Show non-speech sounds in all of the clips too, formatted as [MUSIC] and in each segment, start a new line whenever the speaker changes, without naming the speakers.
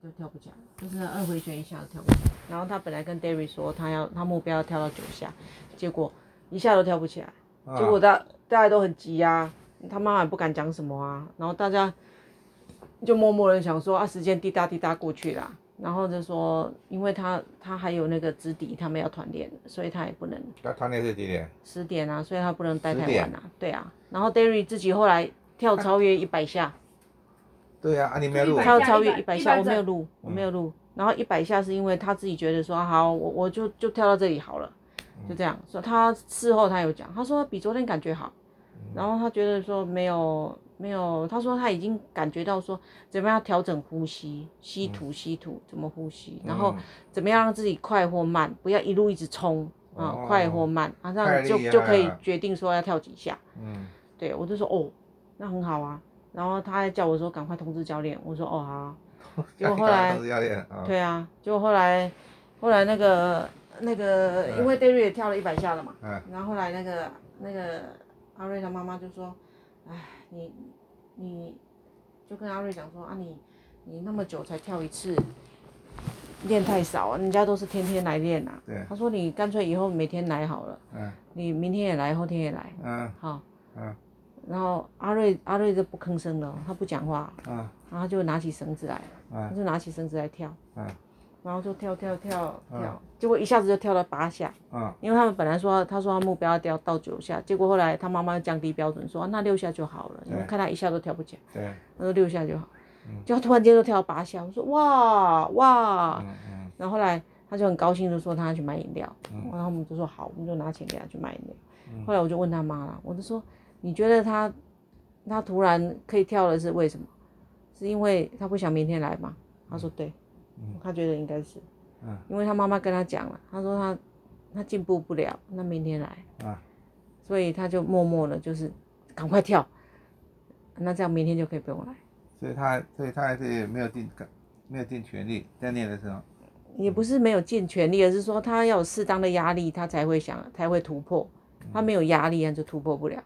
就跳不起来，就是二回旋一下都跳不起来。然后他本来跟 Derry 说他要他目标要跳到九下，结果一下都跳不起来。啊、结果大大家都很急啊，他妈妈也不敢讲什么啊。然后大家就默默的想说啊，时间滴答滴答过去啦。然后就说，因为他他还有那个直底，他们要团练，所以他也不能。
他团练是几点？
十点啊，所以他不能待太晚啊。对啊。然后 Derry 自己后来跳超越一百下。啊
对呀，啊你没有录。
他要超越一百下，我没有录，我没有录。然后一百下是因为他自己觉得说好，我我就就跳到这里好了，就这样。说他事后他有讲，他说比昨天感觉好，然后他觉得说没有没有，他说他已经感觉到说怎么样调整呼吸，吸吐吸吐怎么呼吸，然后怎么样让自己快或慢，不要一路一直冲啊，快或慢啊，这样就就可以决定说要跳几下。嗯，对我就说哦，那很好啊。然后他还叫我说赶快通知教练，我说哦好。[LAUGHS] 结果后来，对啊，结果后来，后来那个那个，因为 Derry 也跳了一百下了嘛，然后后来那个那个阿瑞他妈妈就说，哎，你你就跟阿瑞讲说啊，你你那么久才跳一次，练太少啊，人家都是天天来练呐。对。他说你干脆以后每天来好了。嗯。你明天也来，后天也来。嗯。好。嗯。然后阿瑞阿瑞就不吭声了，他不讲话。啊。然后他就拿起绳子来，他就拿起绳子来跳。啊。然后就跳跳跳跳，结果一下子就跳了八下。啊。因为他们本来说，他说他目标要跳到九下，结果后来他妈妈降低标准，说那六下就好了，因为看他一下都跳不起来。对。他说六下就好。嗯。就突然间就跳到八下，我说哇哇。然后后来他就很高兴的说他要去买饮料。嗯。然后我们就说好，我们就拿钱给他去买饮料。嗯。后来我就问他妈了，我就说。你觉得他，他突然可以跳了是为什么？是因为他不想明天来吗？他说对，他觉得应该是，因为他妈妈跟他讲了，他说他他进步不了，那明天来。啊，所以他就默默的，就是赶快跳，那这样明天就可以不用来。
所以他所以他还是没有尽没有尽全力在练的时候，
也不是没有尽全力，而是说他要有适当的压力，他才会想才会突破，他没有压力，他就突破不了。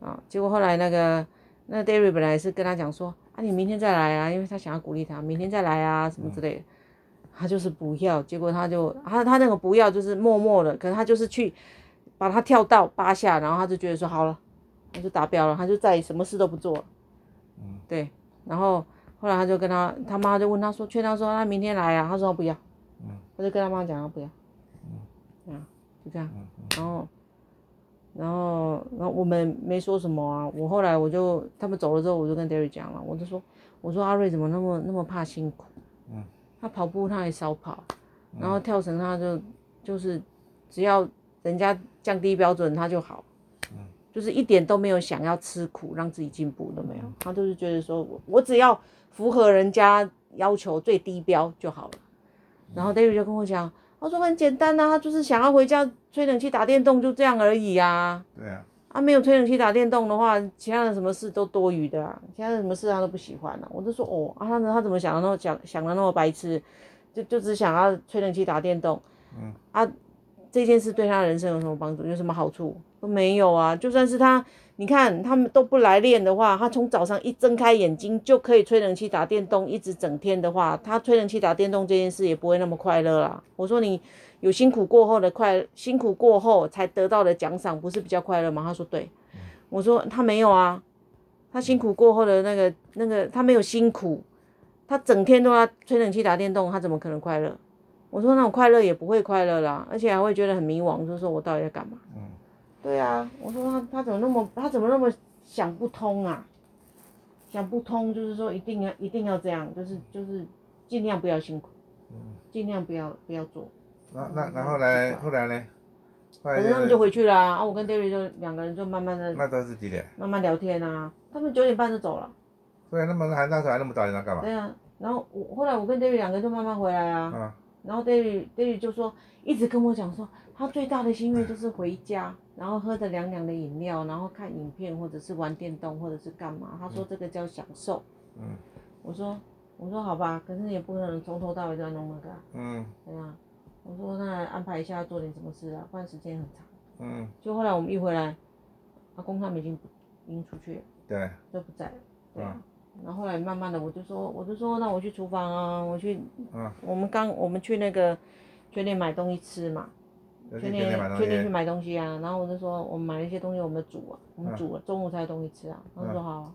啊，结果后来那个那 Derry 本来是跟他讲说啊，你明天再来啊，因为他想要鼓励他，明天再来啊什么之类的，他就是不要。结果他就他他那个不要就是默默的，可是他就是去把他跳到八下，然后他就觉得说好了，他就达标了，他就再什么事都不做了。嗯，对。然后后来他就跟他他妈就问他说，劝他说他明天来啊，他说他不要。嗯，他就跟他妈讲他不要。嗯，啊，就这样，然后。然后，然后我们没说什么啊。我后来我就他们走了之后，我就跟 Derry 讲了，我就说，我说阿瑞怎么那么那么怕辛苦？嗯，他跑步他也少跑，然后跳绳他就就是只要人家降低标准他就好，嗯，就是一点都没有想要吃苦让自己进步都没有，他就是觉得说我我只要符合人家要求最低标就好了。然后 Derry 就跟我讲。他说很简单呐、啊，他就是想要回家吹冷气打电动，就这样而已啊。对啊。啊，没有吹冷气打电动的话，其他的什么事都多余的啊。其他的什么事他都不喜欢了、啊。我就说哦，啊，他他怎么想的那么想想的那么白痴，就就只想要吹冷气打电动。嗯。啊，这件事对他人生有什么帮助？有什么好处？都没有啊。就算是他。你看他们都不来练的话，他从早上一睁开眼睛就可以吹冷气打电动，一直整天的话，他吹冷气打电动这件事也不会那么快乐啦。我说你有辛苦过后的快，辛苦过后才得到的奖赏，不是比较快乐吗？他说对。我说他没有啊，他辛苦过后的那个那个他没有辛苦，他整天都要吹冷气打电动，他怎么可能快乐？我说那种快乐也不会快乐啦，而且还会觉得很迷惘，就是说我到底在干嘛？嗯。对啊，我说他他怎么那么他怎么那么想不通啊？想不通就是说一定要一定要这样，就是就是尽量不要辛苦，嗯，尽量不要不要做。
那那然后来后来呢？
反正他们就回去啦，啊，我跟 David 就两个人就慢慢的。
那都是几点？
慢慢聊天啊，他们九点半就走了。
对啊，那么还那时候还那么早，你在干嘛？
对啊，然后我后来我跟 David 两个人就慢慢回来啊。嗯。然后 Derry 就说一直跟我讲说，他最大的心愿就是回家。然后喝着凉凉的饮料，然后看影片，或者是玩电动，或者是干嘛？他说这个叫享受。嗯，我说我说好吧，可是也不可能从头到尾都要弄那个。嗯，对啊，我说那安排一下要做点什么事啊，不然时间很长。嗯，就后来我们一回来，阿公他们已经已经出去了。对，都不在了。对啊，然后后来慢慢的，我就说，我就说，那我去厨房啊，我去，
嗯，
我们刚我们去那个全联买东西吃嘛，全联全联去买东西啊，然后我就说，我们买了一些东西，我们煮啊，我们煮了中午才有东西吃啊，他说好啊，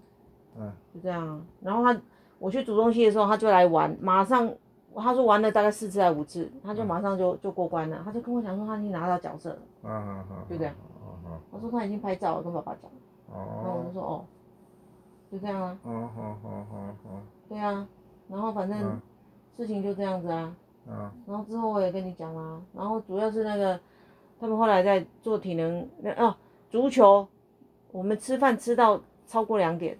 嗯，
就这样，然后他我去煮东西的时候，他就来玩，马上他说玩了大概四次还五次，他就马上就就过关了，他就跟我讲说他已经拿到角色了，嗯嗯嗯，对不对？他说他已经拍照了，跟爸爸讲，然后我就说哦。就这样啊。好好好好好。对啊，然后反正事情就这样子啊。嗯。然后之后我也跟你讲啊，然后主要是那个，他们后来在做体能，那哦，足球，我们吃饭吃到超过两点。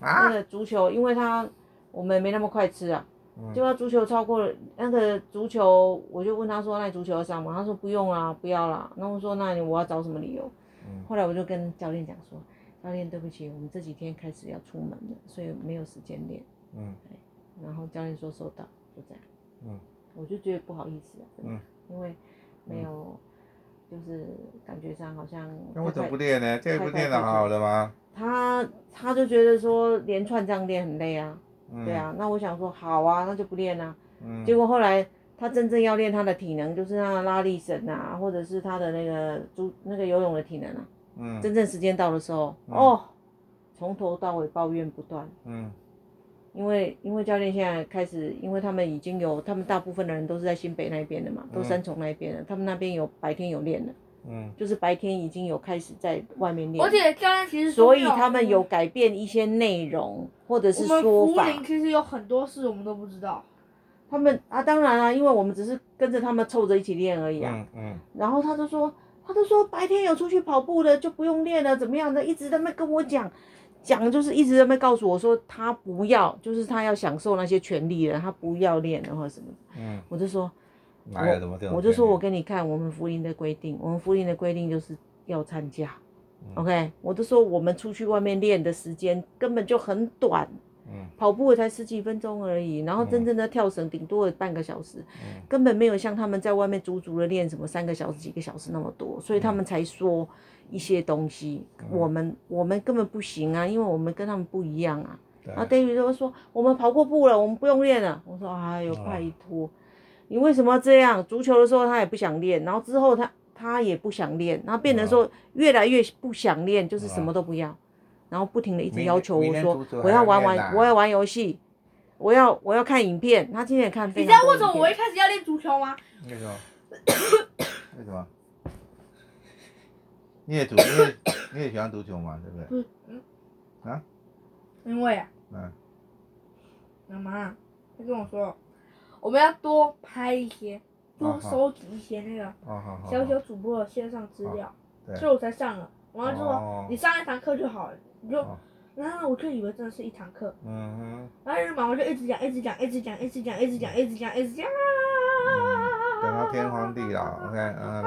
啊。那个足球，因为他我们没那么快吃啊。就要足球超过了，那个足球，我就问他说：“那足球要上吗？”他说：“不用啊，不要啦。”然后我说：“那你我要找什么理由？”嗯。后来我就跟教练讲说。教练，对不起，我们这几天开始要出门了，所以没有时间练。嗯，然后教练说收到，就这样。嗯，我就觉得不好意思啊，嗯，因为没有，就是感觉上好像。
那为什么不练呢？这个不练的好好的吗？
他他就觉得说连串这样练很累啊。嗯。对啊，那我想说好啊，那就不练啊。嗯。结果后来他真正要练他的体能，就是他的拉力绳啊，或者是他的那个足那个游泳的体能啊。嗯，真正时间到的时候，嗯、哦，从头到尾抱怨不断。嗯，因为因为教练现在开始，因为他们已经有，他们大部分的人都是在新北那边的嘛，都三重那边的，嗯、他们那边有白天有练的。嗯，就是白天已经有开始在外面练。
而且教练其实
所以他们有改变一些内容或者是说法。我
们其实有很多事我们都不知道。
他们啊，当然啊，因为我们只是跟着他们凑着一起练而已啊。嗯然后他就说。他都说白天有出去跑步的就不用练了，怎么样的？一直在那跟我讲，讲就是一直在那告诉我说他不要，就是他要享受那些权利了，他不要练了或者什么。嗯，我就说，
哪有这么
我就说我给你看我们福林的规定，我们福林的规定就是要参加。嗯、OK，我就说我们出去外面练的时间根本就很短。嗯，跑步也才十几分钟而已，然后真正的跳绳顶多半个小时，嗯、根本没有像他们在外面足足的练什么三个小时、几个小时那么多，所以他们才说一些东西，嗯、我们我们根本不行啊，因为我们跟他们不一样啊。对然后 David 就说我们跑过步了，我们不用练了。我说哎呦，拜托，你为什么要这样？足球的时候他也不想练，然后之后他他也不想练，然后变成说越来越不想练，就是什么都不要。然后不停的一直要求我说，我要玩玩，我要玩游戏，我要我要看影片。他今天也看。
你知道为什么我一开始要练足球吗？
为什么？[COUGHS] 为什么？你也足，你也你也喜欢足球嘛，对不对？不，嗯。啊？
因为啊。嗯。妈妈，他跟我说，我们要多拍一些，多收集一些那个小小主播的线上资料，所以我才上了。完了之后你上一堂课就好了。就，然后我就以为真的是一堂课，嗯哼，然后妈妈就一直讲，一直讲，一直讲，一直讲，一直讲，一直讲，一直讲，
等到天荒地老，OK，嗯，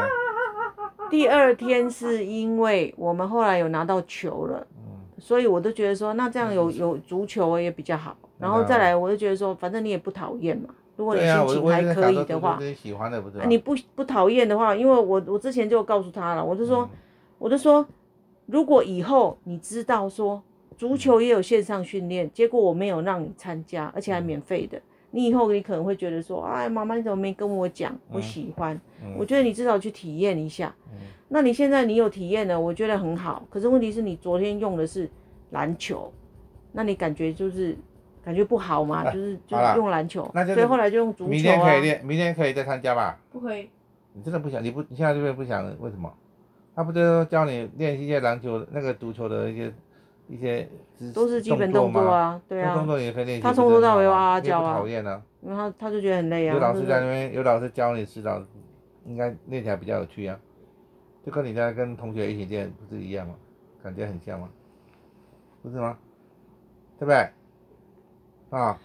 第二天是因为我们后来有拿到球了，嗯，所以我都觉得说，那这样有有足球也比较好，然后再来我就觉得说，反正你也不讨厌嘛，如果你心情还可以的话，
喜欢的不是，
你不不讨厌的话，因为我我之前就告诉他了，我就说，我就说。如果以后你知道说足球也有线上训练，结果我没有让你参加，而且还免费的，你以后你可能会觉得说，哎，妈妈你怎么没跟我讲？我喜欢，我觉得你至少去体验一下。嗯、那你现在你有体验了，我觉得很好。可是问题是你昨天用的是篮球，那你感觉就是感觉不好嘛？就是就是用篮球，
那就
所以后来就用足球啊。
明天可以练，明天可以再参加吧？
不可以。
你真的不想？你不你现在这边不想？为什么？他不就教你练习一些篮球、那个足球的一些一些
都是基本动作啊，对啊。
动作也可以练。
他从头到尾哇哇教啊。
讨厌啊。
因为他他就觉得很累啊。
有老师在那边，有老师教你指导，应该练起来比较有趣啊。就跟你在跟同学一起练，不是一样吗？感觉很像吗？不是吗？对不对？啊。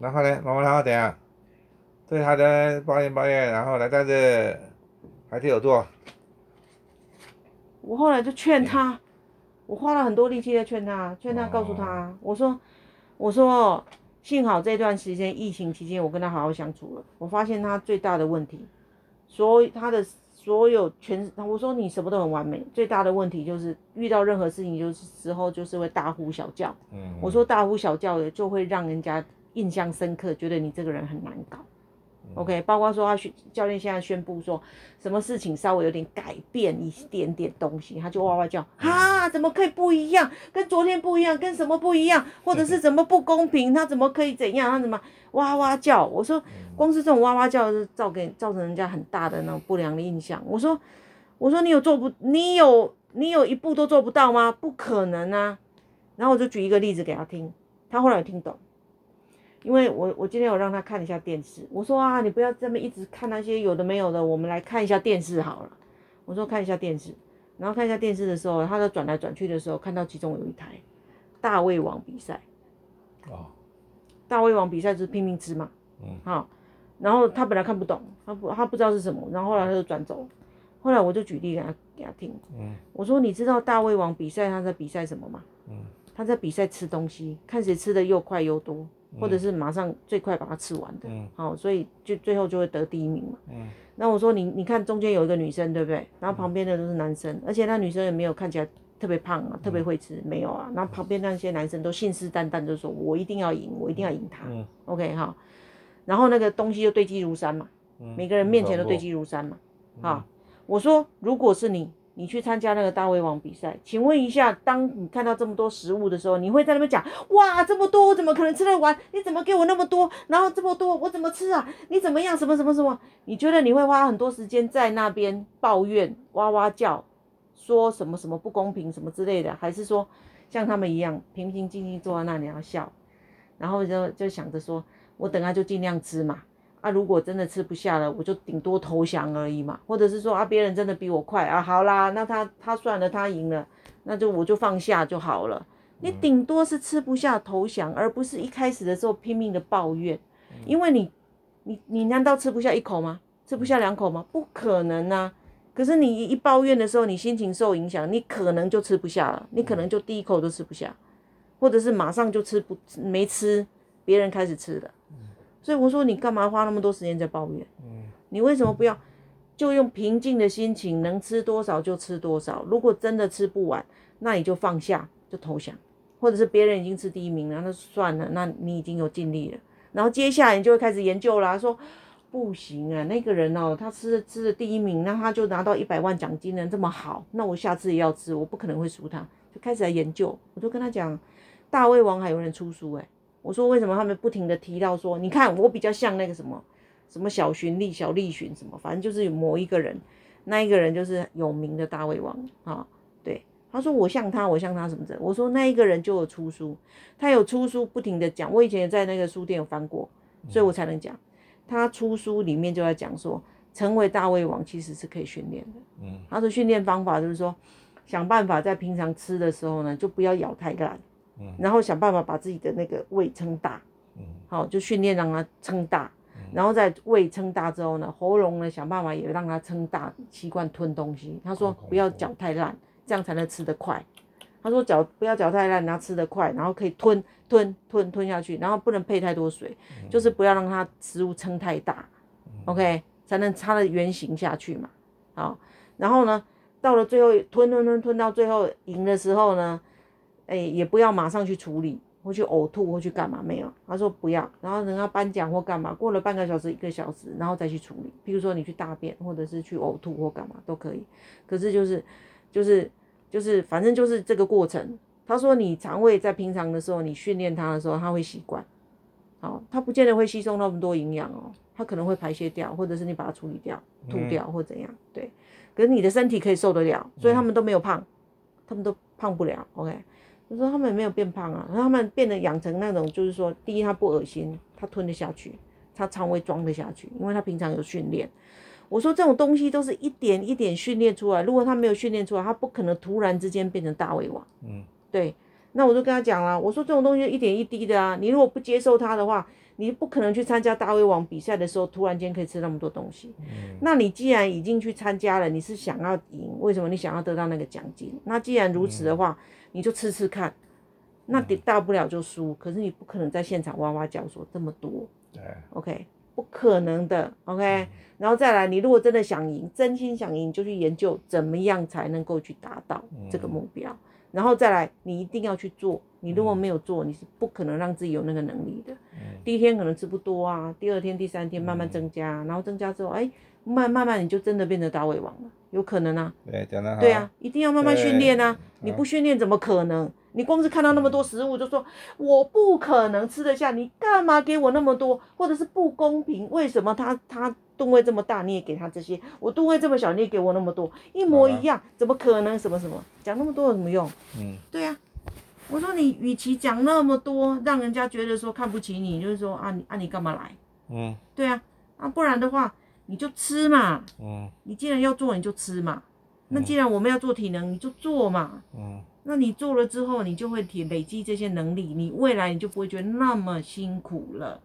然后呢，妈妈然后怎样？对他的抱怨抱怨，然后来，但是还是有做。
我后来就劝他，我花了很多力气在劝他，劝他告诉他，哦、我说，我说，幸好这段时间疫情期间我跟他好好相处了，我发现他最大的问题，所以他的所有全，我说你什么都很完美，最大的问题就是遇到任何事情就是时候就是会大呼小叫。嗯，我说大呼小叫的就会让人家印象深刻，觉得你这个人很难搞。OK，包括说他宣教练现在宣布说，什么事情稍微有点改变一点点东西，他就哇哇叫，哈，怎么可以不一样？跟昨天不一样，跟什么不一样？或者是 [LAUGHS] 怎么不公平？他怎么可以怎样？他怎么哇哇叫？我说，光是这种哇哇叫就造给造成人家很大的那种不良的印象。我说，我说你有做不？你有你有一步都做不到吗？不可能啊！然后我就举一个例子给他听，他后来有听懂。因为我我今天有让他看一下电视，我说啊，你不要这么一直看那些有的没有的，我们来看一下电视好了。我说看一下电视，然后看一下电视的时候，他在转来转去的时候，看到其中有一台大胃王比赛。哦。大胃王比赛就是拼命吃嘛。嗯。好，然后他本来看不懂，他不他不知道是什么，然后后来他就转走了。后来我就举例给他给他听。嗯。我说你知道大胃王比赛他在比赛什么吗？嗯。他在比赛吃东西，看谁吃的又快又多。或者是马上最快把它吃完的，嗯，好，所以就最后就会得第一名嘛。嗯，那我说你你看中间有一个女生对不对？然后旁边的都是男生，而且那女生也没有看起来特别胖啊，特别会吃，没有啊。然后旁边那些男生都信誓旦旦就说，我一定要赢，我一定要赢他。嗯，OK 哈。然后那个东西就堆积如山嘛，每个人面前都堆积如山嘛。啊，我说如果是你。你去参加那个大胃王比赛，请问一下，当你看到这么多食物的时候，你会在那边讲哇，这么多我怎么可能吃得完？你怎么给我那么多？然后这么多我怎么吃啊？你怎么样？什么什么什么？你觉得你会花很多时间在那边抱怨、哇哇叫，说什么什么不公平什么之类的，还是说像他们一样平平静静坐在那里要笑，然后就就想着说我等下就尽量吃嘛。啊，如果真的吃不下了，我就顶多投降而已嘛，或者是说啊，别人真的比我快啊，好啦，那他他算了，他赢了，那就我就放下就好了。你顶多是吃不下投降，而不是一开始的时候拼命的抱怨，因为你你你难道吃不下一口吗？吃不下两口吗？不可能啊！可是你一抱怨的时候，你心情受影响，你可能就吃不下了，你可能就第一口都吃不下，或者是马上就吃不没吃，别人开始吃了。所以我说，你干嘛花那么多时间在抱怨？嗯，你为什么不要就用平静的心情，能吃多少就吃多少。如果真的吃不完，那你就放下，就投降，或者是别人已经吃第一名了，那算了，那你已经有尽力了。然后接下来你就会开始研究啦，说不行啊，那个人哦，他吃了吃了第一名，那他就拿到一百万奖金了，这么好，那我下次也要吃，我不可能会输他，就开始来研究。我就跟他讲，大胃王还有人出书哎。我说为什么他们不停地提到说，你看我比较像那个什么什么小循利小栗旬什么，反正就是某一个人，那一个人就是有名的大胃王啊。对，他说我像他，我像他什么的。我说那一个人就有出书，他有出书，不停地讲。我以前也在那个书店有翻过，所以我才能讲。他出书里面就在讲说，成为大胃王其实是可以训练的。嗯，他的训练方法就是说，想办法在平常吃的时候呢，就不要咬太烂。然后想办法把自己的那个胃撑大，好，就训练让它撑大，然后在胃撑大之后呢，喉咙呢想办法也让它撑大，习惯吞东西。他说不要嚼太烂，这样才能吃得快。他说嚼不要嚼太烂，然后吃得快，然后可以吞吞吞吞下去，然后不能配太多水，就是不要让它食物撑太大，OK，才能它的原型下去嘛。好，然后呢，到了最后吞吞吞吞到最后赢的时候呢。哎、欸，也不要马上去处理，或去呕吐，或去干嘛？没有，他说不要，然后等他颁奖或干嘛，过了半个小时、一个小时，然后再去处理。比如说你去大便，或者是去呕吐或干嘛都可以。可是就是就是就是，反正就是这个过程。他说你肠胃在平常的时候，你训练它的时候，它会习惯。好，它不见得会吸收那么多营养哦，它可能会排泄掉，或者是你把它处理掉、吐掉或怎样。对，可是你的身体可以受得了，所以他们都没有胖，他们都胖不了。OK。他说他们没有变胖啊，然后他们变得养成那种，就是说，第一他不恶心，他吞得下去，他肠胃装得下去，因为他平常有训练。我说这种东西都是一点一点训练出来，如果他没有训练出来，他不可能突然之间变成大胃王。嗯，对。那我就跟他讲了，我说这种东西一点一滴的啊，你如果不接受它的话，你不可能去参加大胃王比赛的时候，突然间可以吃那么多东西。嗯，那你既然已经去参加了，你是想要赢，为什么你想要得到那个奖金？那既然如此的话，嗯你就吃吃看，那大不了就输，可是你不可能在现场哇哇叫说这么多。对，OK，不可能的，OK。然后再来，你如果真的想赢，真心想赢，就去研究怎么样才能够去达到这个目标。然后再来，你一定要去做。你如果没有做，你是不可能让自己有那个能力的。第一天可能吃不多啊，第二天、第三天慢慢增加，然后增加之后，哎，慢慢慢你就真的变成大胃王了，有可能啊。
对，讲得好。
对啊，一定要慢慢训练啊！你不训练怎么可能？你光是看到那么多食物就说我不可能吃得下，你干嘛给我那么多？或者是不公平？为什么他他？吨位这么大，你也给他这些；我吨位这么小，你也给我那么多，一模一样，怎么可能？什么什么？讲那么多有什么用？嗯，对呀、啊。我说你与其讲那么多，让人家觉得说看不起你，就是说啊你啊你干嘛来？嗯，对啊，啊不然的话你就吃嘛。嗯，你既然要做，你就吃嘛。那既然我们要做体能，你就做嘛。嗯，那你做了之后，你就会体累积这些能力，你未来你就不会觉得那么辛苦了。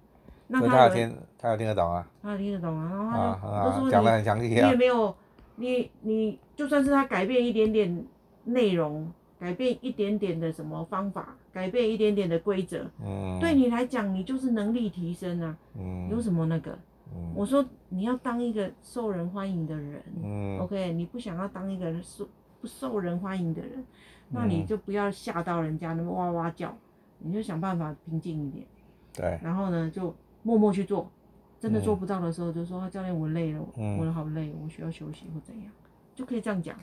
那他有听，他有听得懂啊？
他有听得懂啊，然
后讲得很详细。
你也没有，你你就算是他改变一点点内容，改变一点点的什么方法，改变一点点的规则，嗯，对你来讲，你就是能力提升啊。嗯，有什么那个？嗯，我说你要当一个受人欢迎的人，嗯，OK，你不想要当一个受不受人欢迎的人，那你就不要吓到人家那么哇哇叫，你就想办法平静一点。
对，
然后呢就。默默去做，真的做不到的时候，就说：“教练，我累了，我好累，我需要休息或怎样，就可以这样讲。”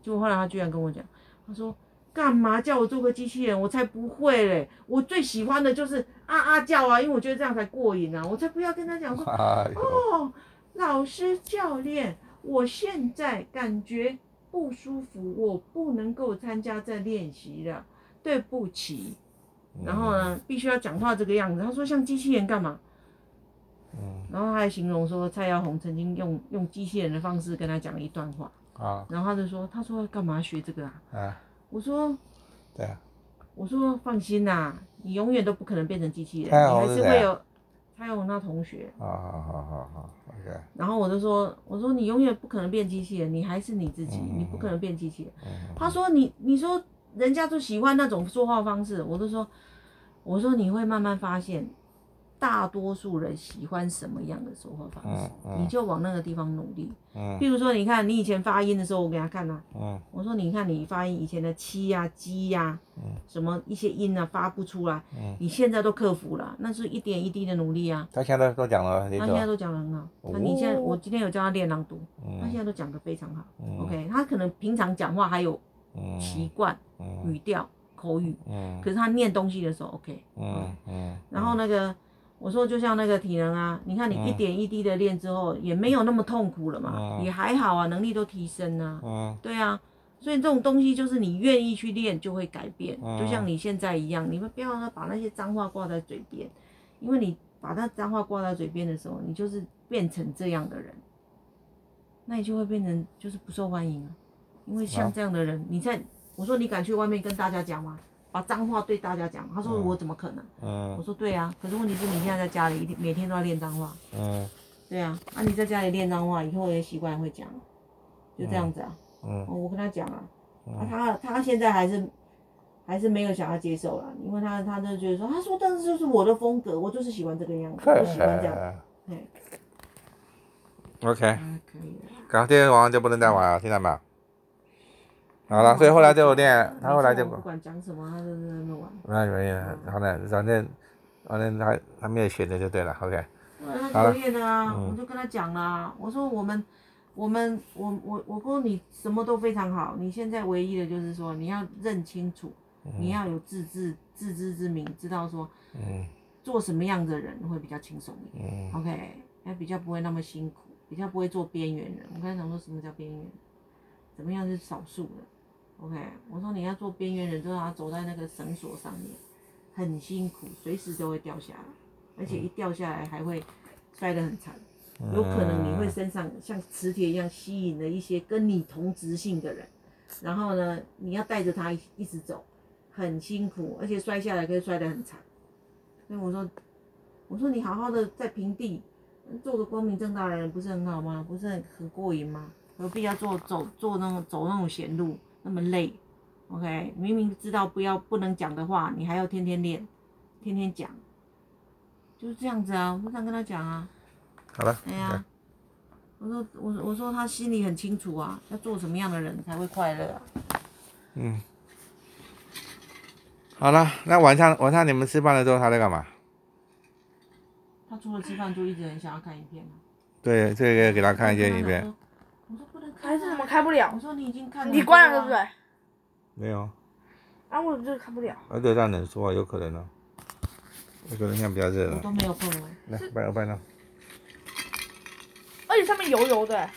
结果后来他居然跟我讲：“他说干嘛叫我做个机器人？我才不会嘞！我最喜欢的就是啊啊叫啊，因为我觉得这样才过瘾啊！我才不要跟他讲说 [LAUGHS] 哦，老师教练，我现在感觉不舒服，我不能够参加这练习了，对不起。然后呢，必须要讲话这个样子。他说像机器人干嘛？”嗯，然后他还形容说蔡耀红曾经用用机器人的方式跟他讲了一段话啊，然后他就说，他说干嘛学这个啊？啊，我说，对啊，我说放心呐，你永远都不可能变成机器人，你还是会有蔡耀红那同学。好好好好好，OK。然后我就说，我说你永远不可能变机器人，你还是你自己，你不可能变机器人。他说你你说人家就喜欢那种说话方式，我就说，我说你会慢慢发现。大多数人喜欢什么样的说话方式，你就往那个地方努力。嗯，譬如说，你看你以前发音的时候，我给他看呐、啊。嗯，我说你看你发音以前的七呀、鸡呀，嗯，什么一些音啊发不出来，嗯，你现在都克服了，那是一点一滴的努力啊。
他现在都讲了，
他现在都讲得很好。那、哦、你现在我今天有教他练朗读，嗯、他现在都讲得非常好。嗯、OK，他可能平常讲话还有习惯、嗯、语调、口语，嗯，可是他念东西的时候 OK，嗯嗯，然后那个。我说就像那个体能啊，你看你一点一滴的练之后，也没有那么痛苦了嘛，也还好啊，能力都提升啊。嗯，对啊，所以这种东西就是你愿意去练就会改变，就像你现在一样，你们不要把那些脏话挂在嘴边，因为你把那脏话挂在嘴边的时候，你就是变成这样的人，那你就会变成就是不受欢迎啊，因为像这样的人，你在我说你敢去外面跟大家讲吗？把脏话对大家讲，他说我怎么可能？嗯，我说对啊，可是问题是你现在在家里一天每天都要练脏话。嗯，对啊，啊你在家里练脏话，以后也习惯会讲，就这样子啊。嗯，我跟他讲啊，啊他他现在还是还是没有想要接受了，因为他他就觉得说，他说但是就是我的风格，我就是喜欢这个样子，我喜欢这样。对。
OK。啊可以了。好，今天晚上就不能再玩了，听到没有？好了，所以后来就练，他后来就不
管讲什么，他都在那玩。
那没有，然后呢，反正反正他他没有选择就对了，OK。
那他就练啊，我就跟他讲了，我说我们我们我我我说你什么都非常好，你现在唯一的就是说你要认清楚，你要有自知自知之明，知道说，嗯，做什么样的人会比较轻松一点，OK，还比较不会那么辛苦，比较不会做边缘人。我刚才讲说什么叫边缘人，怎么样是少数的。OK，我说你要做边缘人，就让他走在那个绳索上面，很辛苦，随时都会掉下来，而且一掉下来还会摔得很惨，有可能你会身上像磁铁一样吸引了一些跟你同质性的人，然后呢，你要带着他一直走，很辛苦，而且摔下来可以摔得很惨。所以我说，我说你好好的在平地做个光明正大的人，不是很好吗？不是很很过瘾吗？何必要做走做那种走那种险路？那么累，OK，明明知道不要不能讲的话，你还要天天练，天天讲，就是这样子啊，我就这样跟他讲啊，
好了。
哎呀，我说我我说他心里很清楚啊，要做什么样的人才会快乐啊。
嗯。好了，那晚上晚上你们吃饭的时候他在干嘛？
他除了吃饭就一直很想要看影片。
对，这个给他看一些影片。
我说不能开，怎么开不了？
我说你已经看了。
你关了对不对？
没有。
啊，我怎么就是开不了？
啊，对，让冷缩啊，有可能哦。有可能现在比较热了。
我都没有氛围。
来，拜了拜了。
而且上面油油的。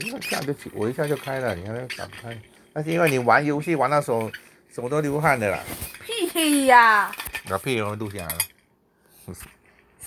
一下就起，我一下就开了，你看那打不开。那是因为你玩游戏玩到手手都流汗的啦。
屁呀！
啊屁，我录下来了。